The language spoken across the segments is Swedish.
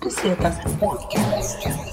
Bucetas Podcast.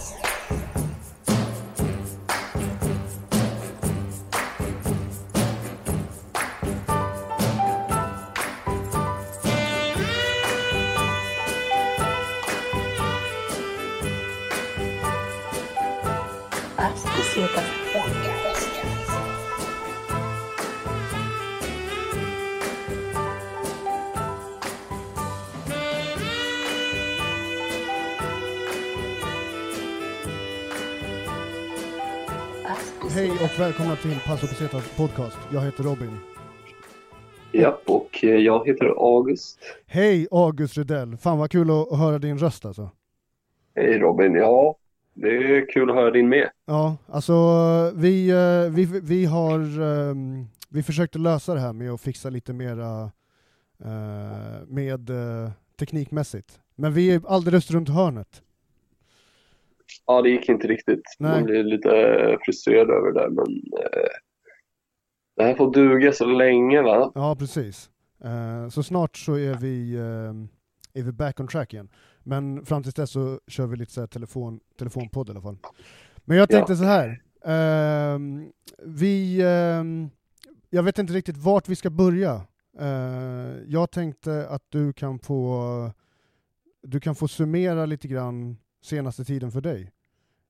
Välkomna till Passo Pesetas podcast. Jag heter Robin. Ja, och eh, jag heter August. Hej August Rydell. Fan vad kul att höra din röst alltså. Hej Robin. Ja, det är kul att höra din med. Ja, alltså vi, eh, vi, vi har ehm, vi försökte lösa det här med att fixa lite mera eh, med teknikmässigt. Men vi är alldeles runt hörnet. Ja, det gick inte riktigt. Nej. Man blir lite eh, frustrerad över det, men eh, det här får duga så länge va? Ja, precis. Eh, så snart så är vi, eh, är vi back on track igen. Men fram tills dess så kör vi lite så här telefon, telefonpodd i alla fall. Men jag tänkte Ja. så här. ehm, vi, ehm, jag vet inte riktigt vart vi ska börja. Eh, jag tänkte att du kan få du kan få summera lite grann senaste tiden för dig.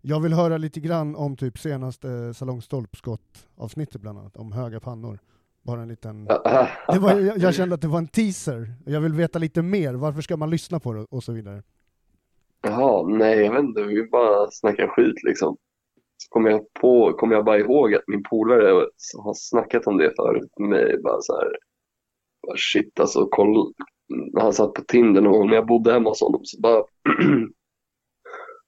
Jag vill höra lite grann om typ senaste salongstolpskott avsnittet bland annat, om höga pannor. Bara en liten... Var, jag, jag kände att det var en teaser. Jag vill veta lite mer. Varför ska man lyssna på det och så vidare. Jaha, nej, jag vet inte. Vi bara snackar skit liksom. Så kom jag på, kom jag bara ihåg att min polare har snackat om det förut med mig. Bara så här, bara shit alltså, koll. Han satt på Tinder någon gång när jag bodde hemma hos honom så bara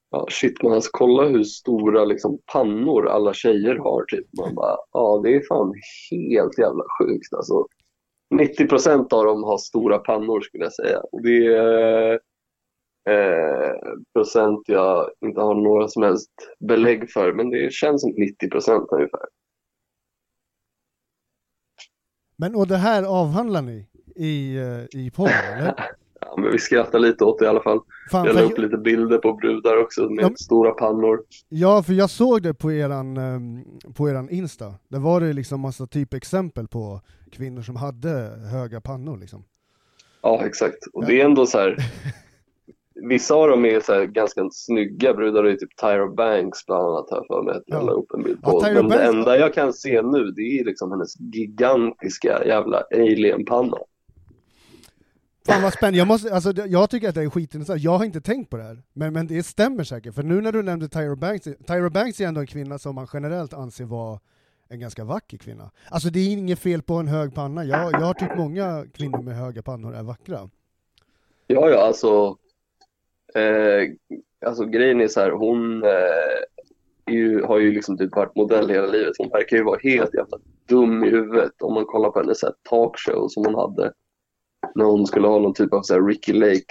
Ja, shit, man alltså kolla hur stora liksom, pannor alla tjejer har. Typ. Man bara, ja det är fan helt jävla sjukt. Alltså, 90% av dem har stora pannor skulle jag säga. Och det är eh, procent jag inte har några som helst belägg för, men det känns som 90% ungefär. Men och det här avhandlar ni i, eh, i podden, eller? Ja, men vi skrattar lite åt det i alla fall. Fan, Jag la upp för, lite bilder på brudar också med Ja, stora pannor. ja, för jag såg det på eran, ehm, på eran Insta. Där var det liksom massa typexempel på kvinnor som hade höga pannor liksom. Ja, exakt. Och det är ändå så här. Vissa av dem är så ganska snygga brudar. Det är typ Tyra Banks bland annat här för mig. att Jag Ja. la upp en bild Ja, på. Tyra Men det enda jag kan se nu det är liksom hennes gigantiska jävla alienpanna. Fan vad spännande, jag, måste, alltså, jag tycker att det är skitintressant, jag har inte tänkt på det här, men, men det stämmer säkert, för nu när du nämnde Tyra Banks, Tyra Banks är ändå en kvinna som man generellt anser vara en ganska vacker kvinna. Alltså det är inget fel på en hög panna, jag, jag har tyckt många kvinnor med höga pannor är vackra. Ja, ja, alltså. Eh, alltså grejen är så här. Hon eh, är ju, har ju liksom typ varit modell hela livet. Hon verkar ju vara helt jävla dum i huvudet om man kollar på hennes talkshow som hon hade. När hon skulle ha någon typ av så här Ricky Lake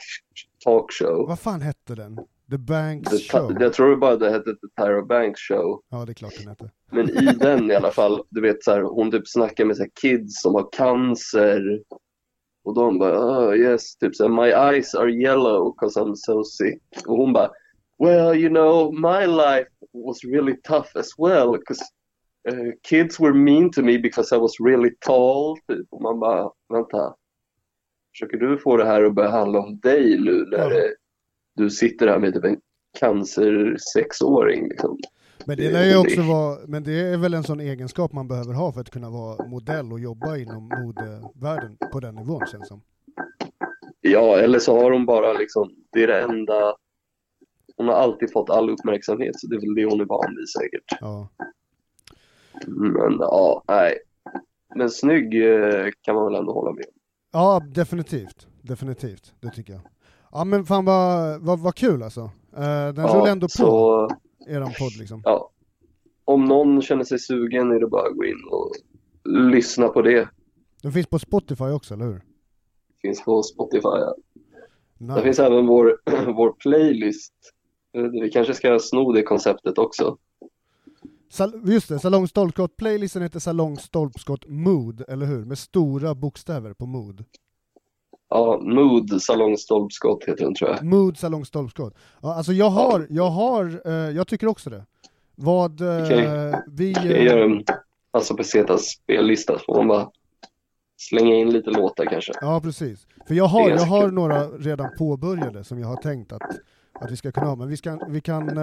talkshow. Vad fan hette den? The Banks Det, Show? jag tror bara det hette The Tyra Banks show. Ja det är klart den hette. Men i den i alla fall, du vet så här, hon typ snackar med så här, kids som har cancer. Och de bara, oh yes, typ så här, my eyes are yellow because I'm so sick. Och hon bara, well you know, my life was really tough as well because uh, kids were mean to me because I was really tall. Typ. Och man bara, vänta. Försöker du få det här att börja handla om dig nu när det, du sitter här med typ en cancer sexåring liksom? Men det Det- det- också vara, men det är väl en sån egenskap man behöver ha för att kunna vara modell och jobba inom modevärlden på den nivån känns som. Ja, eller så har hon bara liksom, det är det enda, hon har alltid fått all uppmärksamhet så det är väl det hon är van vid säkert. Ja. Men ja, nej. Men snygg eh, kan man väl ändå hålla med om. Ja, definitivt. Definitivt, det tycker jag. Ja men fan vad, vad, vad kul alltså. Uh, den rullar ändå på, så eran podd liksom. ja. Om någon känner sig sugen är det bara att gå in och lyssna på det. Den finns på Spotify också, eller hur? Finns på Spotify. Ja. Där Nice. finns även vår, vår playlist. Eh, Vi kanske ska sno det konceptet också. Sal- just det, Salong Stolpskott, playlisten heter Salong Stolpskott Mood, eller hur? Med stora bokstäver på Mood. Ja, Mood Salong Stolpskott heter den tror jag. Mood Salong Stolpskott. Ja, alltså jag har, jag har, eh, jag tycker också det. Vad eh, vi... Jag eh, gör en alltså Pesetas spellista så får man bara slänga in lite låtar kanske. Ja, precis. För jag har, jag har några redan påbörjade som jag har tänkt att, att vi ska kunna ha, men vi, ska, vi kan...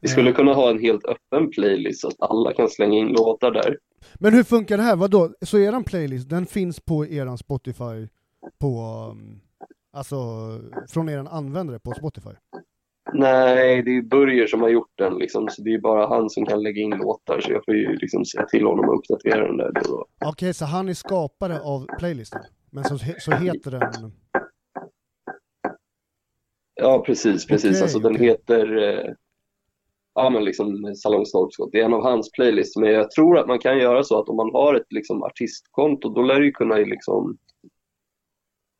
Vi skulle kunna ha en helt öppen playlist så att alla kan slänga in låtar där. Men hur funkar det här? Vadå? Så eran playlist, den finns på eran Spotify på, um, alltså från eran användare på Spotify? Nej, det är Börjer som har gjort den liksom, så det är bara han som kan lägga in låtar så jag får ju liksom säga till honom att uppdatera den där då. Okej, så han är skapare av playlisten, men så, så heter den... Ja, precis, precis. Okej, alltså den okej. heter eh, ja, men liksom Salong Stolpskott. Det är en av hans playlists, men jag tror att man kan göra så att om man har ett liksom artistkonto, då lär du kunna liksom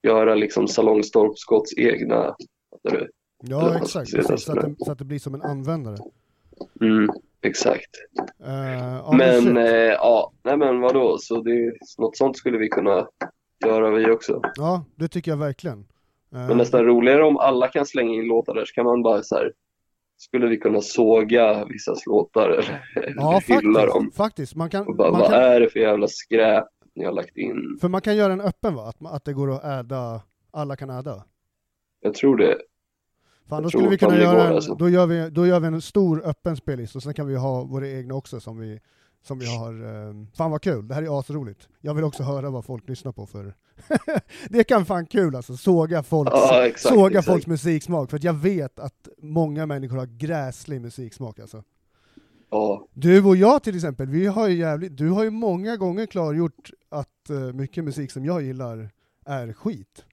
göra liksom Salong Stolpskotts egna du? Ja, exakt, precis, så, att det. så att det blir som en användare. Mm, exakt. Eh, ja, men eh, ja, nej men vadå, så det, något sånt skulle vi kunna göra vi också. Ja, det tycker jag verkligen. Eh, Men nästan roligare om alla kan slänga in låtar där så kan man bara så här, skulle vi kunna såga vissa låtar eller, ja, hylla dem faktiskt, faktiskt. Man kan, och bara, man vad kan, är det för jävla skräp ni har lagt in? för man kan göra en öppen va? Att, att det går att äda, alla kan äda. Jag tror det. Fan, då skulle vi kunna göra en, alltså. då, gör vi, då gör vi en stor öppen spellista och sen kan vi ha våra egna också som vi, som vi har. Eh, fan vad kul, det här är asroligt. Jag vill också höra vad folk lyssnar på för... det kan fan kul alltså, såga folks, Ja, exakt. såga exakt. folks musiksmak. För jag vet att många människor har gräslig musiksmak alltså. Ja, Du och jag till exempel, vi har ju jävligt, du har ju många gånger klargjort att eh, mycket musik som jag gillar är skit.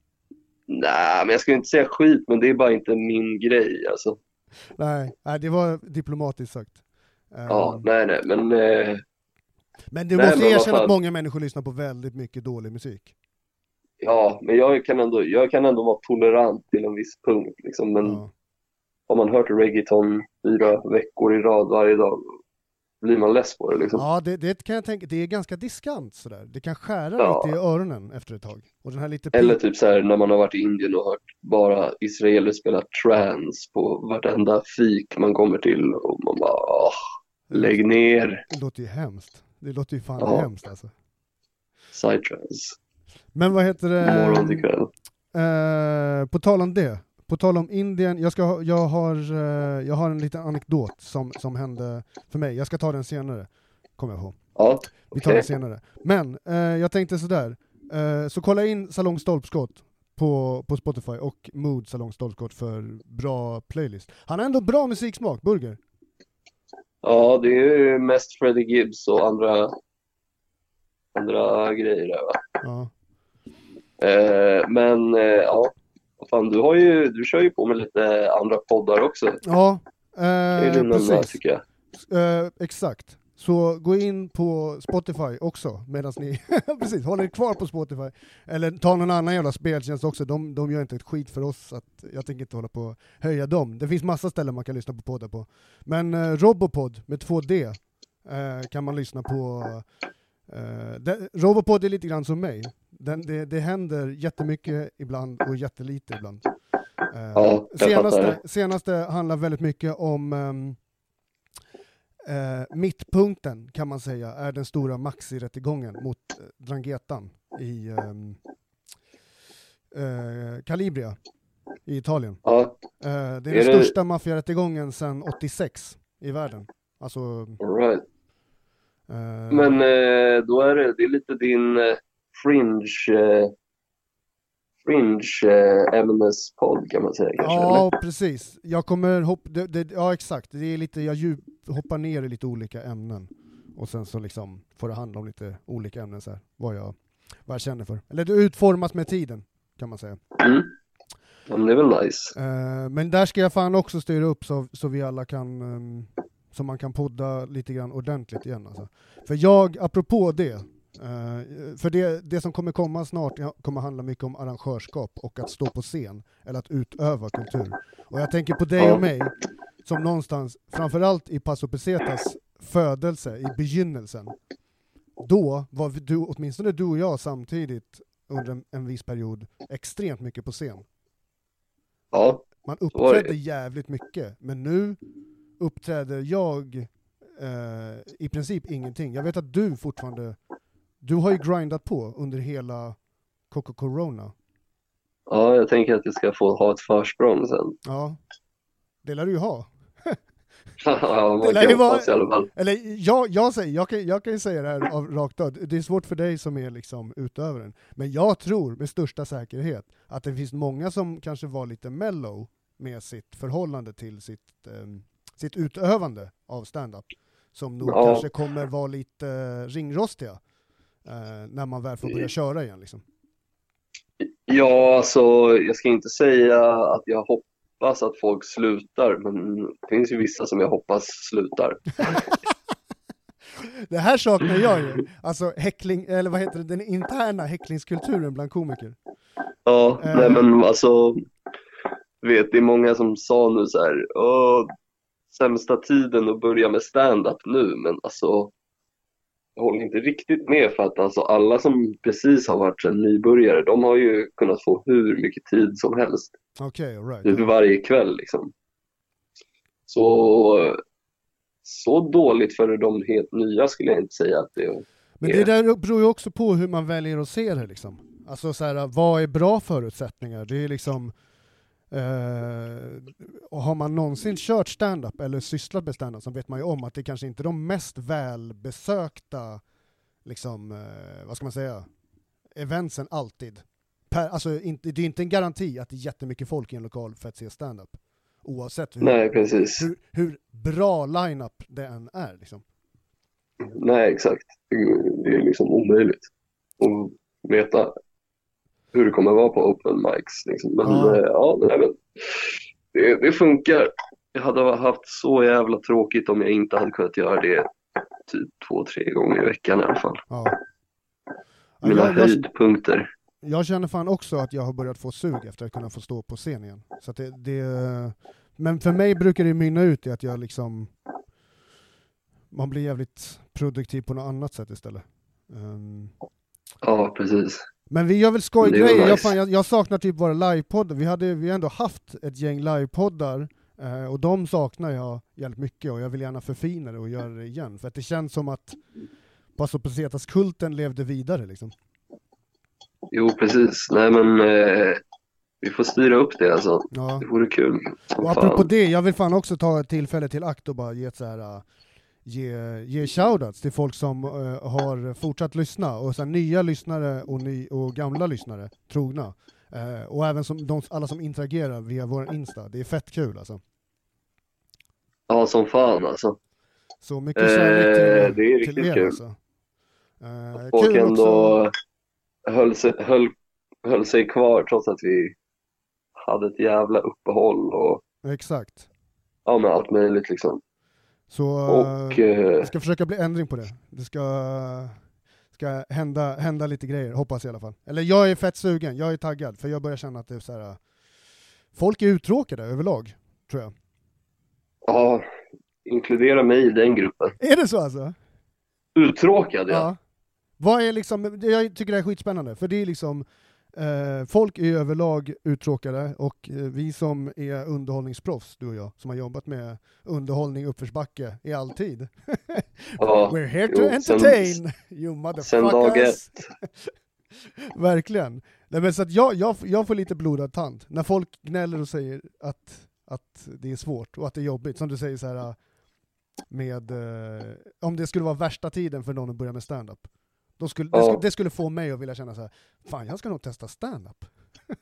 nej, men jag skulle inte säga skit, men det är bara inte min grej alltså. Nej, nej det var diplomatiskt sagt. Ja, nej, nej, men eh, Men du Nej, måste men erkänna att många människor lyssnar på väldigt mycket dålig musik. ja, men jag kan ändå, jag kan ändå vara tolerant till en viss punkt liksom. Men Ja. har man hört reggaeton fyra veckor i rad varje dag, blir man less på det liksom. Ja, det, det kan jag tänka, det är ganska diskant sådär. Det kan skära Ja. lite i öronen efter ett tag. Och den här lite Eller typ så här när man har varit i Indien och hört bara israeler spela trance på vartenda fik man kommer till och man bara åh, lägg ner Det låter ju hemskt. Det låter ju fan Ja. hemskt alltså. psytrance Men vad heter det? morgon till kväll. Eh, på tal om det, på tal om Indien, jag, ska, jag, har, eh, jag har en liten anekdot som, som hände för mig. Jag ska ta den senare, kommer jag ihåg. Ja, Vi tar den senare. Men eh, jag tänkte sådär, eh, så kolla in Salong Stolpskott på, på Spotify och Mood Salong Stolpskott för bra playlist. Han har ändå bra musiksmak, Burger. Ja, det är ju mest Freddie Gibbs och andra andra grejer där va. Ja. Eh, men eh, ja, fan, du har ju, du kör ju på med lite andra poddar också. Ja, Det är eh, precis. tycker jag. Eh, exakt. Så gå in på Spotify också, medan ni precis, håller er kvar på Spotify. Eller ta någon annan jävla speltjänst också, de, de gör inte ett skit för oss, så att jag tänker inte hålla på och höja dem. Det finns massa ställen man kan lyssna på poddar på. Men eh, Robopod med 2D eh, kan man lyssna på. Eh, det, Robopod är lite grann som mig. Den, det, det händer jättemycket ibland och jättelite ibland. Eh, Ja, senaste, senaste handlar väldigt mycket om ehm, eh, mittpunkten kan man säga är den stora Maxi-rättegången mot eh, Drangetan i ehm, eh, Calibria i Italien. Ja, Eh, det är, Är den det- största maffiarättegången sedan 86 i världen. Alltså, all right. eh, Men eh, då är det, det är lite din fringe eh, fringe eh, kan man säga kanske, eller? Ja, precis. Jag kommer hoppa, det, det, ja exakt, det är lite, jag djup, hoppar ner i lite olika ämnen. Och sen så liksom får det handla om lite olika ämnen så här, vad jag, vad jag känner för. Eller det utformas med tiden, kan man säga. Mm. Ja, det är väl nice. Eh, men där ska jag fan också styra upp så, så vi alla kan, ehm, så man kan podda lite grann ordentligt igen alltså. För jag, apropå det, eh, för det, det som kommer komma snart kommer handla mycket om arrangörskap och att stå på scen, eller att utöva kultur. Och jag tänker på dig och mig, som någonstans, framförallt i Paso Pesetas födelse, i begynnelsen, då var du, åtminstone du och jag samtidigt under en, en viss period extremt mycket på scen. Ja, Man uppträdde jävligt mycket, men nu uppträder jag eh, i princip ingenting. Jag vet att du fortfarande, du har ju grindat på under hela Coco Corona. ja, jag tänker att jag ska få ha ett försprång sen. Ja, det lär du ju ha. Ja, Det man lär kan hoppas i alla fall. Eller jag, jag, säger, jag, kan, jag kan ju säga det här av rakt av, det är svårt för dig som är liksom utövaren. Men jag tror med största säkerhet att det finns många som kanske var lite mellow med sitt förhållande till sitt, ehm, sitt utövande av stand-up. Som nog Ja. kanske kommer vara lite ringrostiga när man väl får börja köra igen. Liksom. Ja, alltså jag ska inte säga att jag hoppas att folk slutar, men det finns ju vissa som jag hoppas slutar. Det här saknar jag ju, alltså häckling, eller vad heter det, den interna häcklingskulturen bland komiker. Ja, Eh. nej men alltså, vet, det är många som sa nu så här, sämsta tiden att börja med stand-up nu, men alltså, jag håller inte riktigt med för att alltså alla som precis har varit en nybörjare, de har ju kunnat få hur mycket tid som helst, Okej, all right. typ varje kväll liksom. Så, så dåligt för de helt nya skulle jag inte säga att det är. Men det där beror ju också på hur man väljer att se det liksom. Alltså så här, vad är bra förutsättningar? Det är liksom eh, och har man någonsin kört stand-up eller sysslat med stand-up så vet man ju om att det kanske inte är de mest välbesökta, liksom, eh, vad ska man säga, eventsen alltid. Per, alltså, inte, det är inte en garanti att det är jättemycket folk i en lokal för att se stand-up. Oavsett hur, Nej, precis. hur, hur bra line-up det än är. Liksom. Nej, exakt. Det är liksom omöjligt att veta hur det kommer vara på open mics. Liksom. Men Ja. ja, ja nej, men det, det funkar. Jag hade haft så jävla tråkigt om jag inte hade kunnat göra det typ två, tre gånger i veckan i alla fall. Ja. Ja, Mina jag, jag, höjdpunkter. Jag känner fan också att jag har börjat få sug efter att kunna få stå på scen igen. Så det, det, men för mig brukar det mynna ut i att jag liksom man blir jävligt produktiv på något annat sätt istället. Ehm, Ja, precis. Men vi gör väl skojgrejer, jag, nice. fan, jag, jag saknar typ våra livepoddar. Vi, hade, vi har ändå haft ett gäng livepoddar eh, och de saknar jag jävligt mycket och jag vill gärna förfina det och göra det igen. För att det känns som att Paso Pesetas-kulten levde vidare liksom. Jo, precis. Nej, men eh, vi får styra upp det alltså. Ja. Det vore kul. Och apropå fan. det, jag vill fan också ta ett tillfälle till akt och bara ge ett så här, äh, ge, ge shoutouts till folk som äh, har fortsatt lyssna, och så här, nya lyssnare och, ny, och gamla lyssnare, trogna. Eh, och även som, de, alla som interagerar via vår Insta, det är fett kul alltså. Ja, som fan alltså. Så mycket kärlek till, Eh, det är till riktigt er kul. alltså. Eh, Folk kul ändå också, höll sig, höll, höll sig kvar trots att vi hade ett jävla uppehåll och exakt. ja, men allt möjligt liksom. Så Och eh, eh, jag ska försöka bli ändring på det. Det ska, ska hända, hända lite grejer, hoppas jag i alla fall. Eller jag är fett sugen, jag är taggad, för jag börjar känna att det är så här. Folk är uttråkade överlag, tror jag. ja, inkludera mig i den gruppen. Är det så alltså? Uttråkad ja. Vad är liksom, jag tycker det är skitspännande, för det är liksom eh, Folk är överlag uttråkade och eh, vi som är underhållningsproffs, du och jag, som har jobbat med underhållning uppförsbacke i all tid. ja. We're here to Jo, entertain, you motherfuckers! Sen dag ett. Verkligen. Nej, men så att jag, jag, jag får lite blodad tand när folk gnäller och säger att, att det är svårt och att det är jobbigt. Som du säger så här med, eh, om det skulle vara värsta tiden för någon att börja med stand-up. Då skulle, det, Ja. skulle, det skulle få mig att vilja känna så här, fan jag ska nog testa stand-up.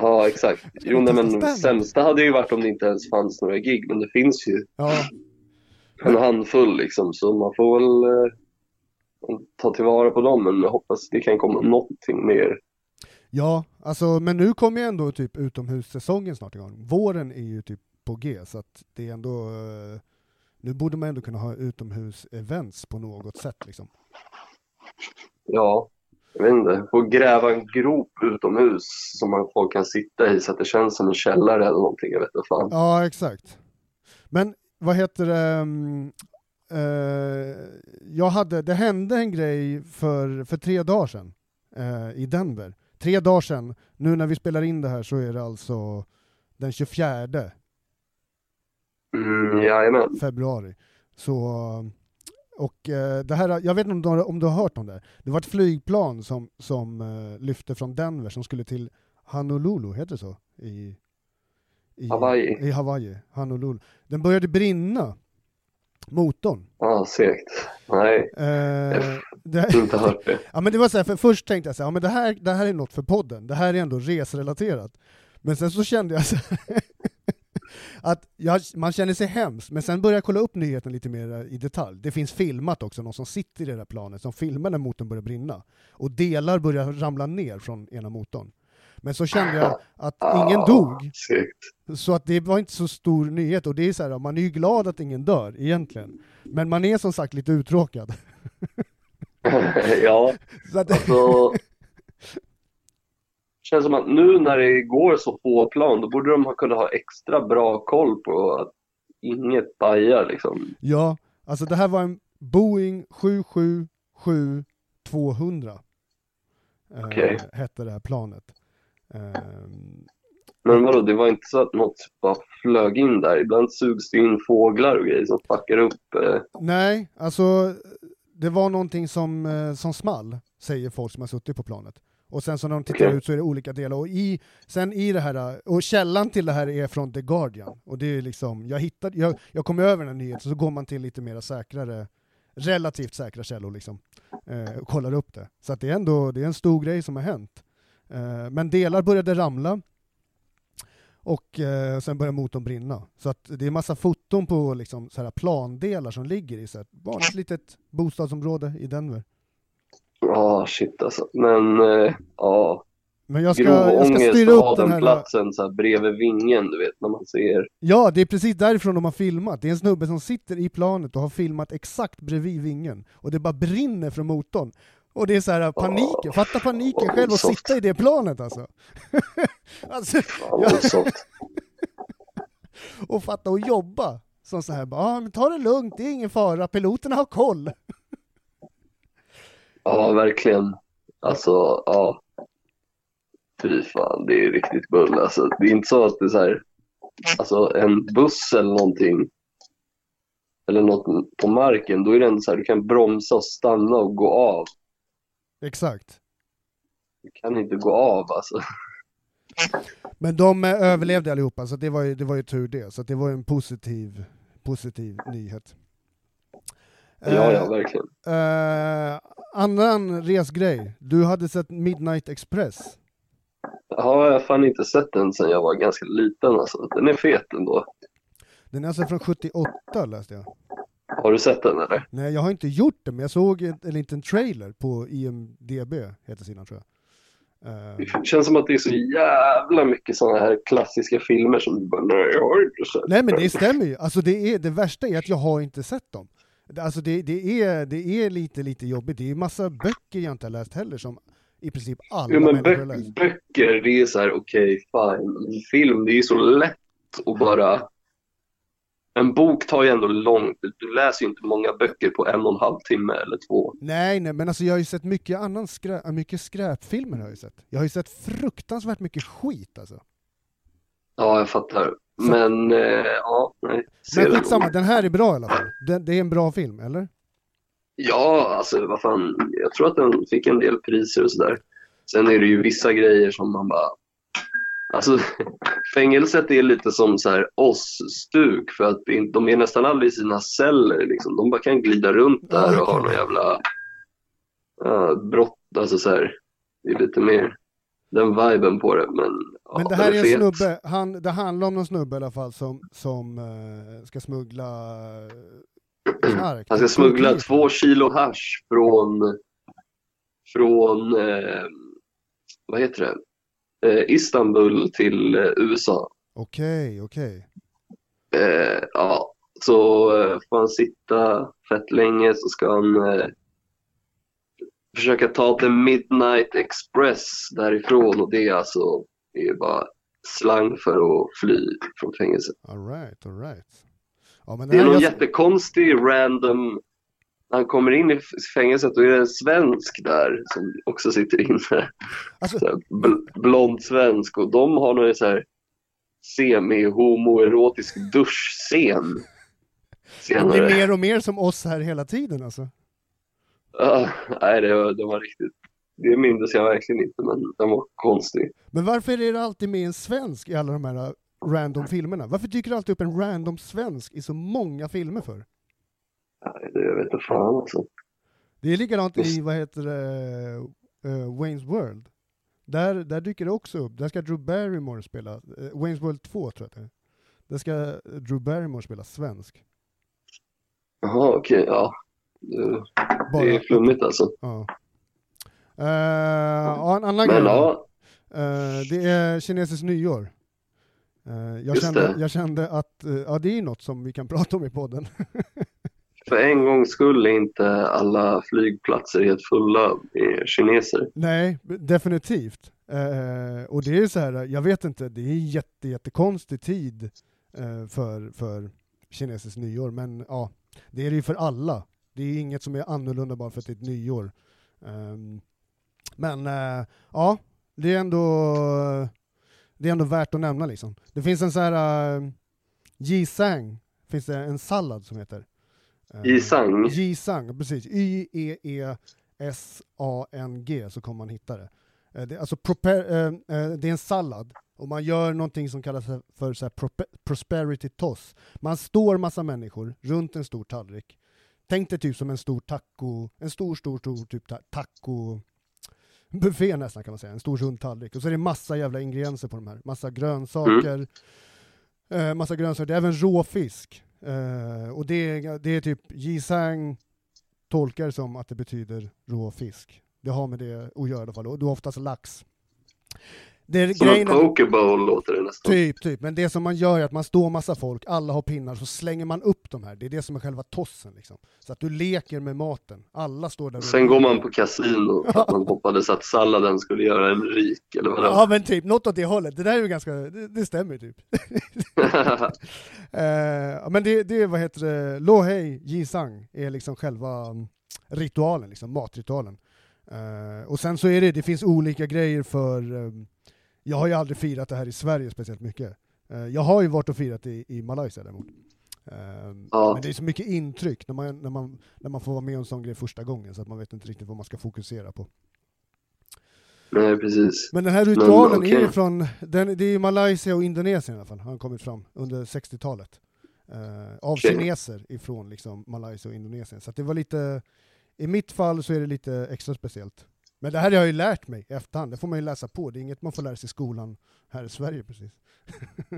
Ja, exakt. Jo, nej, men sämsta hade ju varit om det inte ens fanns några gig, men det finns ju Ja, en handfull liksom, så man får väl eh, ta tillvara på dem, men jag hoppas det kan komma någonting mer. ja alltså, men nu kommer ju ändå typ utomhussäsongen snart igång. Våren är ju typ på G, så att det är ändå, eh, nu borde man ändå kunna ha utomhus-events på något sätt liksom. Ja, jag vet inte, få gräva en grop utomhus som man, folk kan sitta i så att det känns som en källare eller någonting, jag vet inte fan. Ja, exakt. Men vad heter det? mm, eh, jag hade, det hände en grej för, för tre dagar sedan. eh, i Denver. Tre dagar sedan, nu när vi spelar in det här så är det alltså den 24 Mm, jajamän. februari. Så, och eh, det här, jag vet inte om du, har- om du har hört om det. Det var ett flygplan som, som eh, lyfte från Denver som skulle till Honolulu, heter det så? I, i Hawaii. I Hawaii, Honolulu. Den började brinna, motorn. Ja, segt. Nej, Eh, det, jag har inte hört det. ja, men det var så här, för först tänkte jag så här, ja, men det, här, det här är något för podden, det här är ändå resrelaterat. Men sen så kände jag så här, att jag, man känner sig hemskt, men sen började jag kolla upp nyheten lite mer i detalj. Det finns filmat också, någon som sitter i det där planet som filmar när motorn börjar brinna. Och delar börjar ramla ner från ena motorn. Men så kände jag att ingen Ah, dog, så att det var inte så stor nyhet. Och det är så här, man är ju glad att ingen dör egentligen. Men man är som sagt lite uttråkad. ja, Så att, alltså. Känns som att nu när det går så få plan, då borde de ha kunnat ha extra bra koll på att inget bajar liksom. Ja, alltså det här var en Boeing 777-200. Eh, Okej. Hette det här planet. Ehm, Men vadå, det var inte så att något bara flög in där. Ibland sugs det in fåglar och grejer som fuckar upp. Eh. nej, alltså det var någonting som, eh, som small, säger folk som har suttit på planet. Och sen så när de tittar Okej. ut så är det olika delar. Och i, sen i det här, och källan till det här är från The Guardian. Och det är liksom, jag hittade, jag, jag kom över den här nyheten, så går man till lite mer säkrare, relativt säkra källor liksom. Eh, och kollar upp det. Så att det är ändå, det är en stor grej som har hänt. Eh, men delar började ramla. Och eh, sen började motorn brinna. Så att det är massa foton på liksom, så här plandelar som ligger i så här, ett vanligt litet bostadsområde i Denver. Ja, shit alltså. Men eh, ja, Men jag ska, grov jag ska styra upp den här... platsen så här bredvid vingen, du vet, när man ser. Ja, det är precis därifrån de har filmat. Det är en snubbe som sitter i planet och har filmat exakt bredvid vingen. Och det bara brinner från motorn. Och det är så här paniken, fatta paniken själv att sitta i det planet alltså. alltså Ja, Ja. det är sånt. och fatta och jobba. Som så här, bara, ah, men ta det lugnt, det är ingen fara, piloterna har koll. Ja, verkligen. Alltså, ja. Fy fan, det är riktigt bull alltså. Det är inte så att det är så här, alltså en buss eller någonting, eller något på marken, då är det ändå så här, du kan bromsa och stanna och gå av. Exakt. Du kan inte gå av alltså. Men de eh, överlevde allihopa, så det var ju, det var ju tur det. Så det var ju en positiv, positiv nyhet. Ja, ja, Eh, verkligen. Eh, annan resgrej, du hade sett Midnight Express. Ja, jag har fan inte sett den sedan jag var ganska liten alltså. Den är fet ändå. Den är alltså från 78 läste jag. Har du sett den eller? Nej, jag har inte gjort det, men jag såg en, en liten trailer på IMDB, heter sidan tror jag. Eh, Det känns som att det är så jävla mycket sådana här klassiska filmer som du bara, nej, jag har inte sett nej men den." det stämmer ju, alltså det, är, det värsta är att jag har inte sett dem. Det- Alltså det, det, är, det är lite, lite jobbigt, det är massa böcker jag inte har läst heller som i princip alla Jo, men bö- läst. böcker, det är så här, okej, fine. Men film, det är så lätt att bara... En bok tar ju ändå långt. Du läser ju inte många böcker på en och en halv timme eller två. Nej, nej, men alltså jag har ju sett mycket annan skrä, mycket skräpfilmer har jag ju sett. Jag har ju sett fruktansvärt mycket skit alltså. Ja, jag fattar. Men, eh, ja, nej. Men skitsamma, den här är bra i alla fall. Den, det är en bra film, eller? Ja, alltså vad fan. Jag tror att den fick en del priser och sådär. Sen är det ju vissa grejer som man bara... Alltså, fängelset är lite som så här oss-stuk för att det de är nästan aldrig i sina celler liksom. De bara kan glida runt där och ha någon jävla ja, brott, alltså så här. Det är lite mer den viben på det, men Men det här är en snubbe, han, det handlar om någon snubbe i alla fall som, som eh, ska smuggla eh, knark. Han ska smuggla två kilo hash från, från eh, vad heter det, eh, Istanbul till USA. Okej, okej. Eh, ja, så får han sitta fett länge så ska han försöka ta The Midnight Express därifrån och det är alltså, det är bara slang för att fly från fängelset. All right, all right. Ja, men Det är någon jag- jättekonstig random när han kommer in i fängelset då är det en svensk där som också sitter inne. Alltså, bl- blond svensk och de har någon så här semi-homoerotisk duschscen det blir senare. mer och mer som oss här hela tiden alltså. Ah, nej, det var, det var riktigt. Det minns jag verkligen inte, men den var konstig. Men varför är det alltid med en svensk i alla de här uh, random filmerna? Varför dyker det alltid upp en random svensk i så många filmer för? Nej, det, vet inte fan alltså. Det är likadant i, vad heter det, uh, Wayne's World. Där, där dyker det också upp, där ska Drew Barrymore spela, uh, Wayne's World 2 tror jag det är. Där ska Drew Barrymore spela svensk. Jaha, okej, ja. Det, Bara, det är flummigt alltså. ja. Uh, ja, en annan Men grej. ja, Eh, det är kinesiskt nyår. Eh, jag, kände, jag kände att eh, ja, det är något som vi kan prata om i podden. för en gångs skull är inte alla flygplatser helt fulla med kineser. Nej, definitivt. Och det är så här, jag vet inte, det är jätte, jättekonstig tid för, för kinesiskt nyår, men ja, det är det ju för alla. Det är inget som är annorlunda bara för att det är ett nyår. Ehm, men eh, ja, det är ändå det är ändå värt att nämna liksom. Det finns en sån här uh, Jisang, finns det en sallad som heter. Eh, Jisang? Jisang, precis. Y-E-E-S-A-N-G så kommer man hitta det. Eh, det, alltså proper, eh, eh, det är en sallad och man gör någonting som kallas för så här prosperity toss. Man står massa människor runt en stor tallrik. Tänk dig typ som en stor taco, en stor, stor, stor typ taco buffé nästan kan man säga, en stor rund tallrik. Och så är det massa jävla ingredienser på de här, massa grönsaker, eh, massa grönsaker, det är även råfisk. Eh, och det är, det är typ Jisang tolkar som att det betyder rå fisk. Det har med det att göra i alla fall, och då oftast lax. Det är Som en grejen är, pokeball låter det nästan. typ, typ, men det som man gör är att man står massa folk, alla har pinnar, så slänger man upp de här. Det är det som är själva tossen liksom. Så att du leker med maten. Alla står där Sen går man på kasino för att man hoppades att salladen skulle göra en rik, eller vadå? Ja men typ, något åt det hållet. Det där är ju ganska, det, det stämmer typ. Eh, men det, det är, vad heter det, Lo Hei Jisang är liksom själva mm, ritualen, liksom, matritualen. Eh, och sen så är det, det finns olika grejer för, eh, jag har ju aldrig firat det här i Sverige speciellt mycket. Eh, jag har ju varit och firat i, i Malaysia däremot. Eh, Ja. Men det är så mycket intryck när man, när, man, när man får vara med om en sån grej första gången så att man vet inte riktigt vad man ska fokusera på. Nej, precis. Men den här ritualen okej. är ju från, den, det är ju Malaysia och Indonesien i alla fall, har den kommit fram under 60-talet. Eh, av Okej. kineser ifrån liksom Malaysia och Indonesien. Så det var lite, i mitt fall så är det lite extra speciellt. Men det här har jag ju lärt mig i efterhand, det får man ju läsa på, det är inget man får lära sig i skolan här i Sverige precis.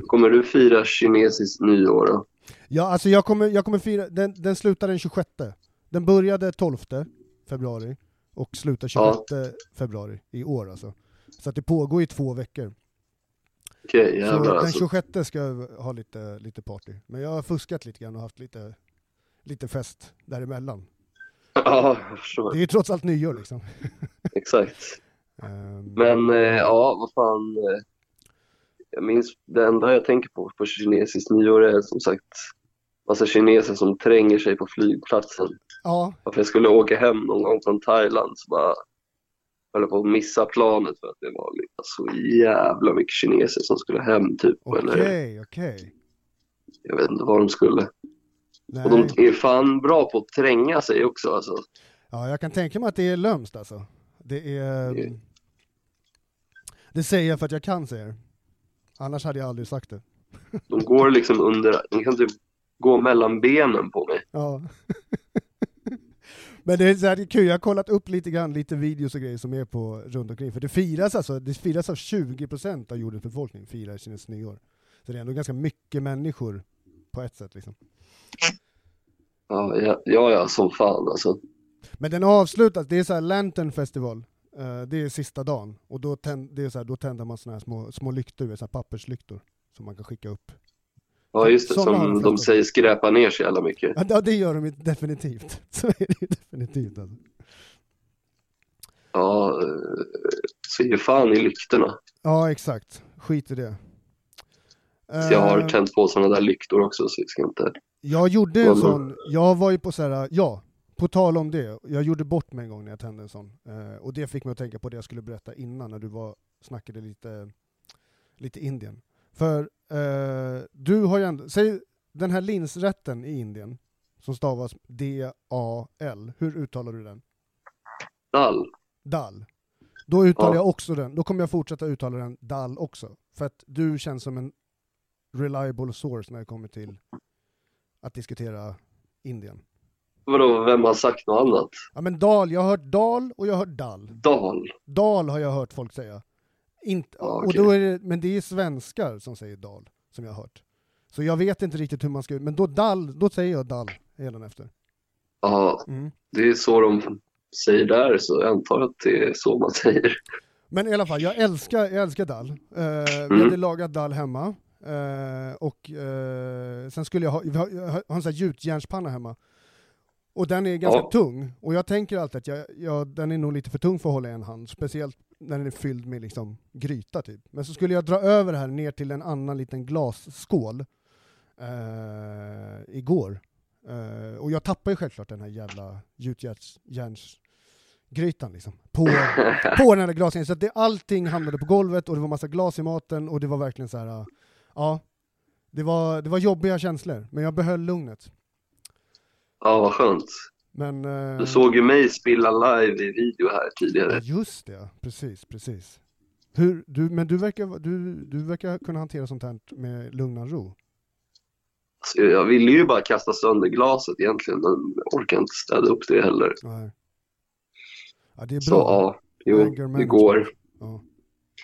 Kommer du fira kinesiskt nyår då? Ja, alltså jag kommer, jag kommer fira, den, den slutar den 26. Den började 12 februari och slutar 26 februari i år alltså. Så att det pågår i två veckor. Okej, Så jävlar den alltså. 26 ska jag ha lite, lite party. Men jag har fuskat lite grann och haft lite, lite fest däremellan. Ja, jag förstår. Det är ju trots allt nyår liksom. Exakt. Ehm, Men eh, ja, vad fan. eh, Jag minns, det enda jag tänker på på kinesiskt nyår är som sagt massa kineser som tränger sig på flygplatsen. ja, Varför jag skulle åka hem någon gång från Thailand så bara höll på att missa planet för att det var liksom så jävla mycket kineser som skulle hem typ. Okej, okej. jag vet inte vad de skulle. Nej. Och de är fan bra på att tränga sig också alltså. Ja, jag kan tänka mig att det är lömskt alltså. Det är... Det- Det säger jag för att jag kan säga det. Annars hade jag aldrig sagt det. De går liksom under, de kan typ gå mellan benen på mig. Ja. Men det är, så här, det är kul, jag har kollat upp lite grann, lite videos och grejer som är på runt omkring. För det firas alltså, det firas av 20% av jordens befolkning, firar kinesiskt nyår. Så det är ändå ganska mycket människor på ett sätt liksom. Ja, ja, ja, ja som fan alltså. Men den avslutas, det är så här Lantern Festival. Eh, det är sista dagen. Och då, tänd, det är så här, då tänder man såna här små, små lyktor, så papperslyktor, som man kan skicka upp. Ja, just det, de som de säger skräpar ner så jävla mycket. Ja, det- gör de definitivt. Så är det definitivt alltså. Ja, eh, så ge fan i lyktorna. Ja, exakt. Skit i det. Så jag har Eh, tänt på sådana där lyktor också så jag ska inte... Jag gjorde en sån, jag var ju på så här, ja, på tal om det, jag gjorde bort mig en gång när jag tände en sån. Eh, och det fick mig att tänka på det jag skulle berätta innan när du var, snackade lite, lite Indien. För eh, du har ju ändå, säg den här linsrätten i Indien, som stavas D-A-L, hur uttalar du den? Dal. Dal. Då uttalar Ja. jag också den, då kommer jag fortsätta uttala den Dal också. För att du känns som en reliable source när det kommer till att diskutera Indien. Vadå, vem har sagt något annat? Ja men Dal, jag har hört Dal och jag har hört Dal. Dal. Dal har jag hört folk säga. Inte, Ja, och okej. då är det, men det är svenskar som säger Dal, som jag har hört. Så jag vet inte riktigt hur man ska, men då Dal, då säger jag Dal efter. Ja, Mm. det är så de säger där, så jag antar att det är så man säger. Men i alla fall, jag älskar, jag älskar dall. Eh, Vi Mm. hade lagat dall hemma. Eh, och eh, sen skulle jag ha, vi har, jag har en sån här gjutjärnspanna hemma. Och den är ganska Ja. tung. Och jag tänker alltid att jag, jag, den är nog lite för tung för att hålla i en hand. Speciellt när den är fylld med liksom gryta typ. Men så skulle jag dra över här ner till en annan liten glasskål eh, igår. Eh, och jag tappade ju självklart den här jävla gjutjärnsgrytan liksom. På, på den här glasen. Så att det, allting hamnade på golvet och det var massa glas i maten och det var verkligen så här. ja. Det var, det var jobbiga känslor, men jag behöll lugnet. Ja, vad skönt. Men... eh, Du såg ju mig spilla live i video här tidigare. just det, precis, precis. Hur, du, men du verkar, du, du verkar kunna hantera sånt här med lugn och ro. Så jag ville ju bara kasta sönder glaset egentligen, men jag orkar inte städa upp det heller. Nej. Ja, det är Så bra. ja, jo, det går. Ja.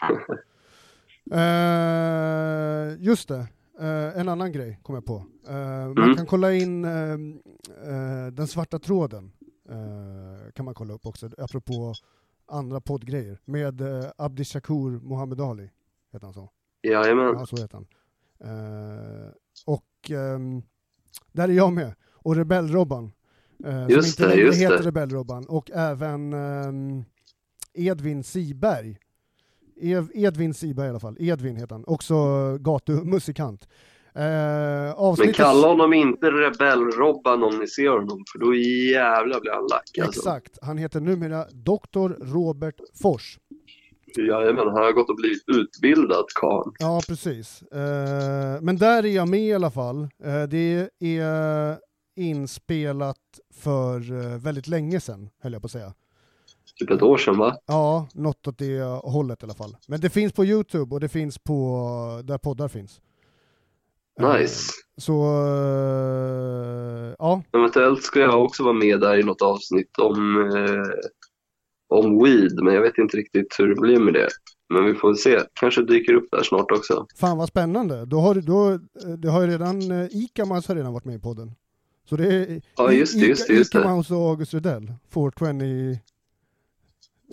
Eh, just det, Eh, en annan grej kom jag på. Man Mm. kan kolla in eh, den svarta tråden. kan man kolla upp också, apropå andra poddgrejer. Med uh, Abdi Shakur Mohammed Ali, heter han så? Jajamän. Ja, så heter han. Och ehm, där är jag med. Och Rebell-Robban. eh, Just som inte det, just heter. Rebell-Robban. Och även ehm, Edvin Siberg. Edvin Siberg i alla fall. Edvin heter han. Också gatumusikant. Eh, Men avsnittet... kalla honom inte Rebell-Robban om ni ser honom, för då jävlar blir han lack alltså. Exakt. Han heter numera Dr. Robert Fors. Jajamän, han har gått och blivit utbildad karln. Ja, precis. Eh, men där är jag med i alla fall. Eh, det är inspelat för eh, väldigt länge sedan, höll jag på att säga. Typ ett år sedan va? Ja, något åt det hållet i alla fall. Men det finns på Youtube och det finns på där poddar finns. Eh, Nice. Så, eh, ja, Eventuellt ska jag också vara med där i något avsnitt om, eh, om weed, men jag vet inte riktigt hur det blir med det. Men vi får se, kanske dyker upp där snart också. fan vad spännande. Då har, du- då, eh, det har ju redan, eh, Ica Mouse har redan varit med i podden. Så det är Ja, just det, just det, just Ica det. Mouse och August Rydell, 420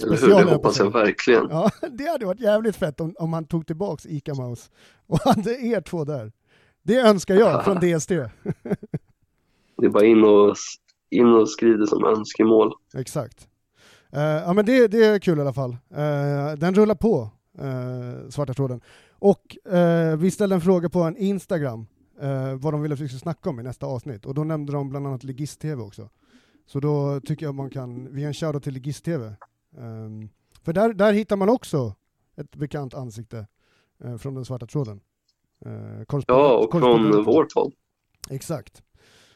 Eller hur? Det hoppas jag verkligen. Ja, det hade varit jävligt fett om, om han tog tillbaks Ica Mouse och hade er två där. Det önskar jag från DST. Det är bara in och, in och skriv det som önskemål. Exakt. Eh, ja men det, det är kul i alla fall. Eh, den rullar på, uh, Svarta tråden. Och vi ställde en fråga på en Instagram, vad de ville att vi skulle snacka om i nästa avsnitt. Och då nämnde de bland annat Ligist-TV också. Så då tycker jag man kan, vi ger en shoutout till Ligist-TV. Ehm, för där, där hittar man också ett bekant ansikte eh, från den svarta tråden. Uh, Ja, och från vår podd. Exakt.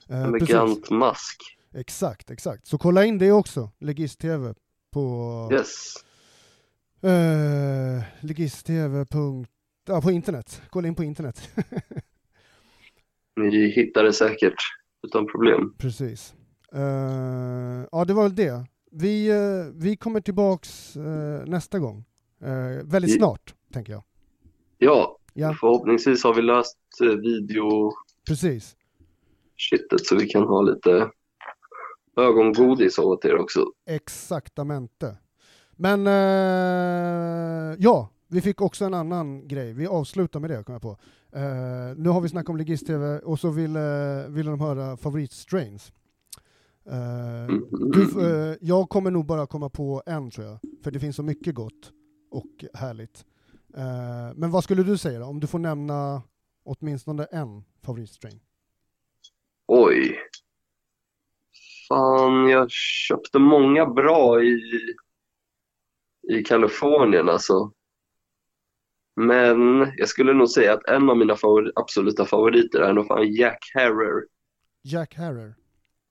Eh, En precis. elegant mask. Exakt, exakt. Så kolla in det också, Legist-TV på Yes. uh, Legist-TV. Ja, på internet. Kolla in på internet. Ni hittar det säkert utan problem. Precis. Eh, ja, det var väl det. Vi, eh, vi kommer tillbaks eh, nästa gång. Eh, väldigt I- snart, tänker jag. Ja, Ja. förhoppningsvis har vi löst video Precis. shitet så vi kan ha lite ögongodis åt er också. Exaktamente. Men eh, ja, vi fick också en annan grej. Vi avslutar med det, kom jag på. Eh, nu har vi snackat om Legist-TV och så ville, ville de höra favoritstrains. Uh, du, eh, jag kommer nog bara komma på en tror jag, för det finns så mycket gott och härligt. Eh, men vad skulle du säga då, om du får nämna åtminstone en favoritstrain? Oj. Fan. jag köpte många bra i, i Kalifornien alltså. Men jag skulle nog säga att en av mina favori, absoluta favoriter är nog fan Jack Harrer. Jack Harrer.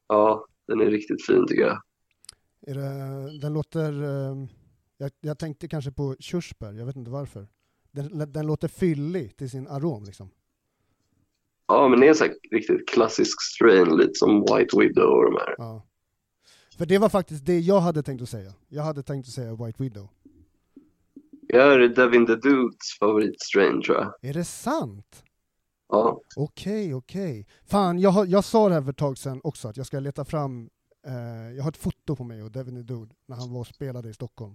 Ja, den är riktigt fin tycker jag. Det, den låter... eh, jag, jag tänkte kanske på körsbär, jag vet inte varför. Den, den låter fyllig till sin arom liksom. Ja, men det är en sån här riktigt klassisk strain, lite som White Widow och de här. Ja. För det var faktiskt det jag hade tänkt att säga. Jag hade tänkt att säga White Widow. Jag är Devin the Dudes favoritstrain tror jag. Är det sant? Ja, Okej, okej. Fan, jag, har, jag sa det här för ett tag sedan också, att jag ska leta fram... Eh, jag har ett foto på mig och Devin Dude när han var och spelade i Stockholm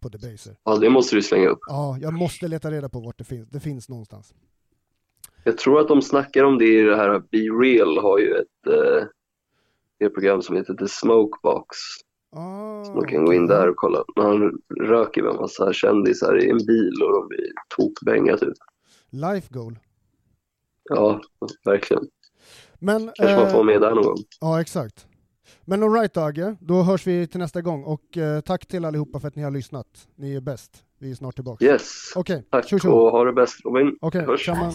på Debaser. ja det måste du slänga upp. Ja, jag måste leta reda på vart det finns. Det finns någonstans. Jag tror att de snackar om det i det här Be Real har ju ett, eh, ett program som heter The Smokebox. Ah, Man kan gå in där och kolla. Han röker med en massa kändisar i en bil och de blir tokbänga typ. Life goal. Ja, verkligen. Men, Kanske man får eh, vara med där någon gång. ja exakt. Men alright Dage, då hörs vi till nästa gång och eh, tack till allihopa för att ni har lyssnat. Ni är bäst. Vi är snart tillbaka. Yes, Okej, tack tjo tjo. och ha det bäst Robin. Okej, Hörs. tjamman.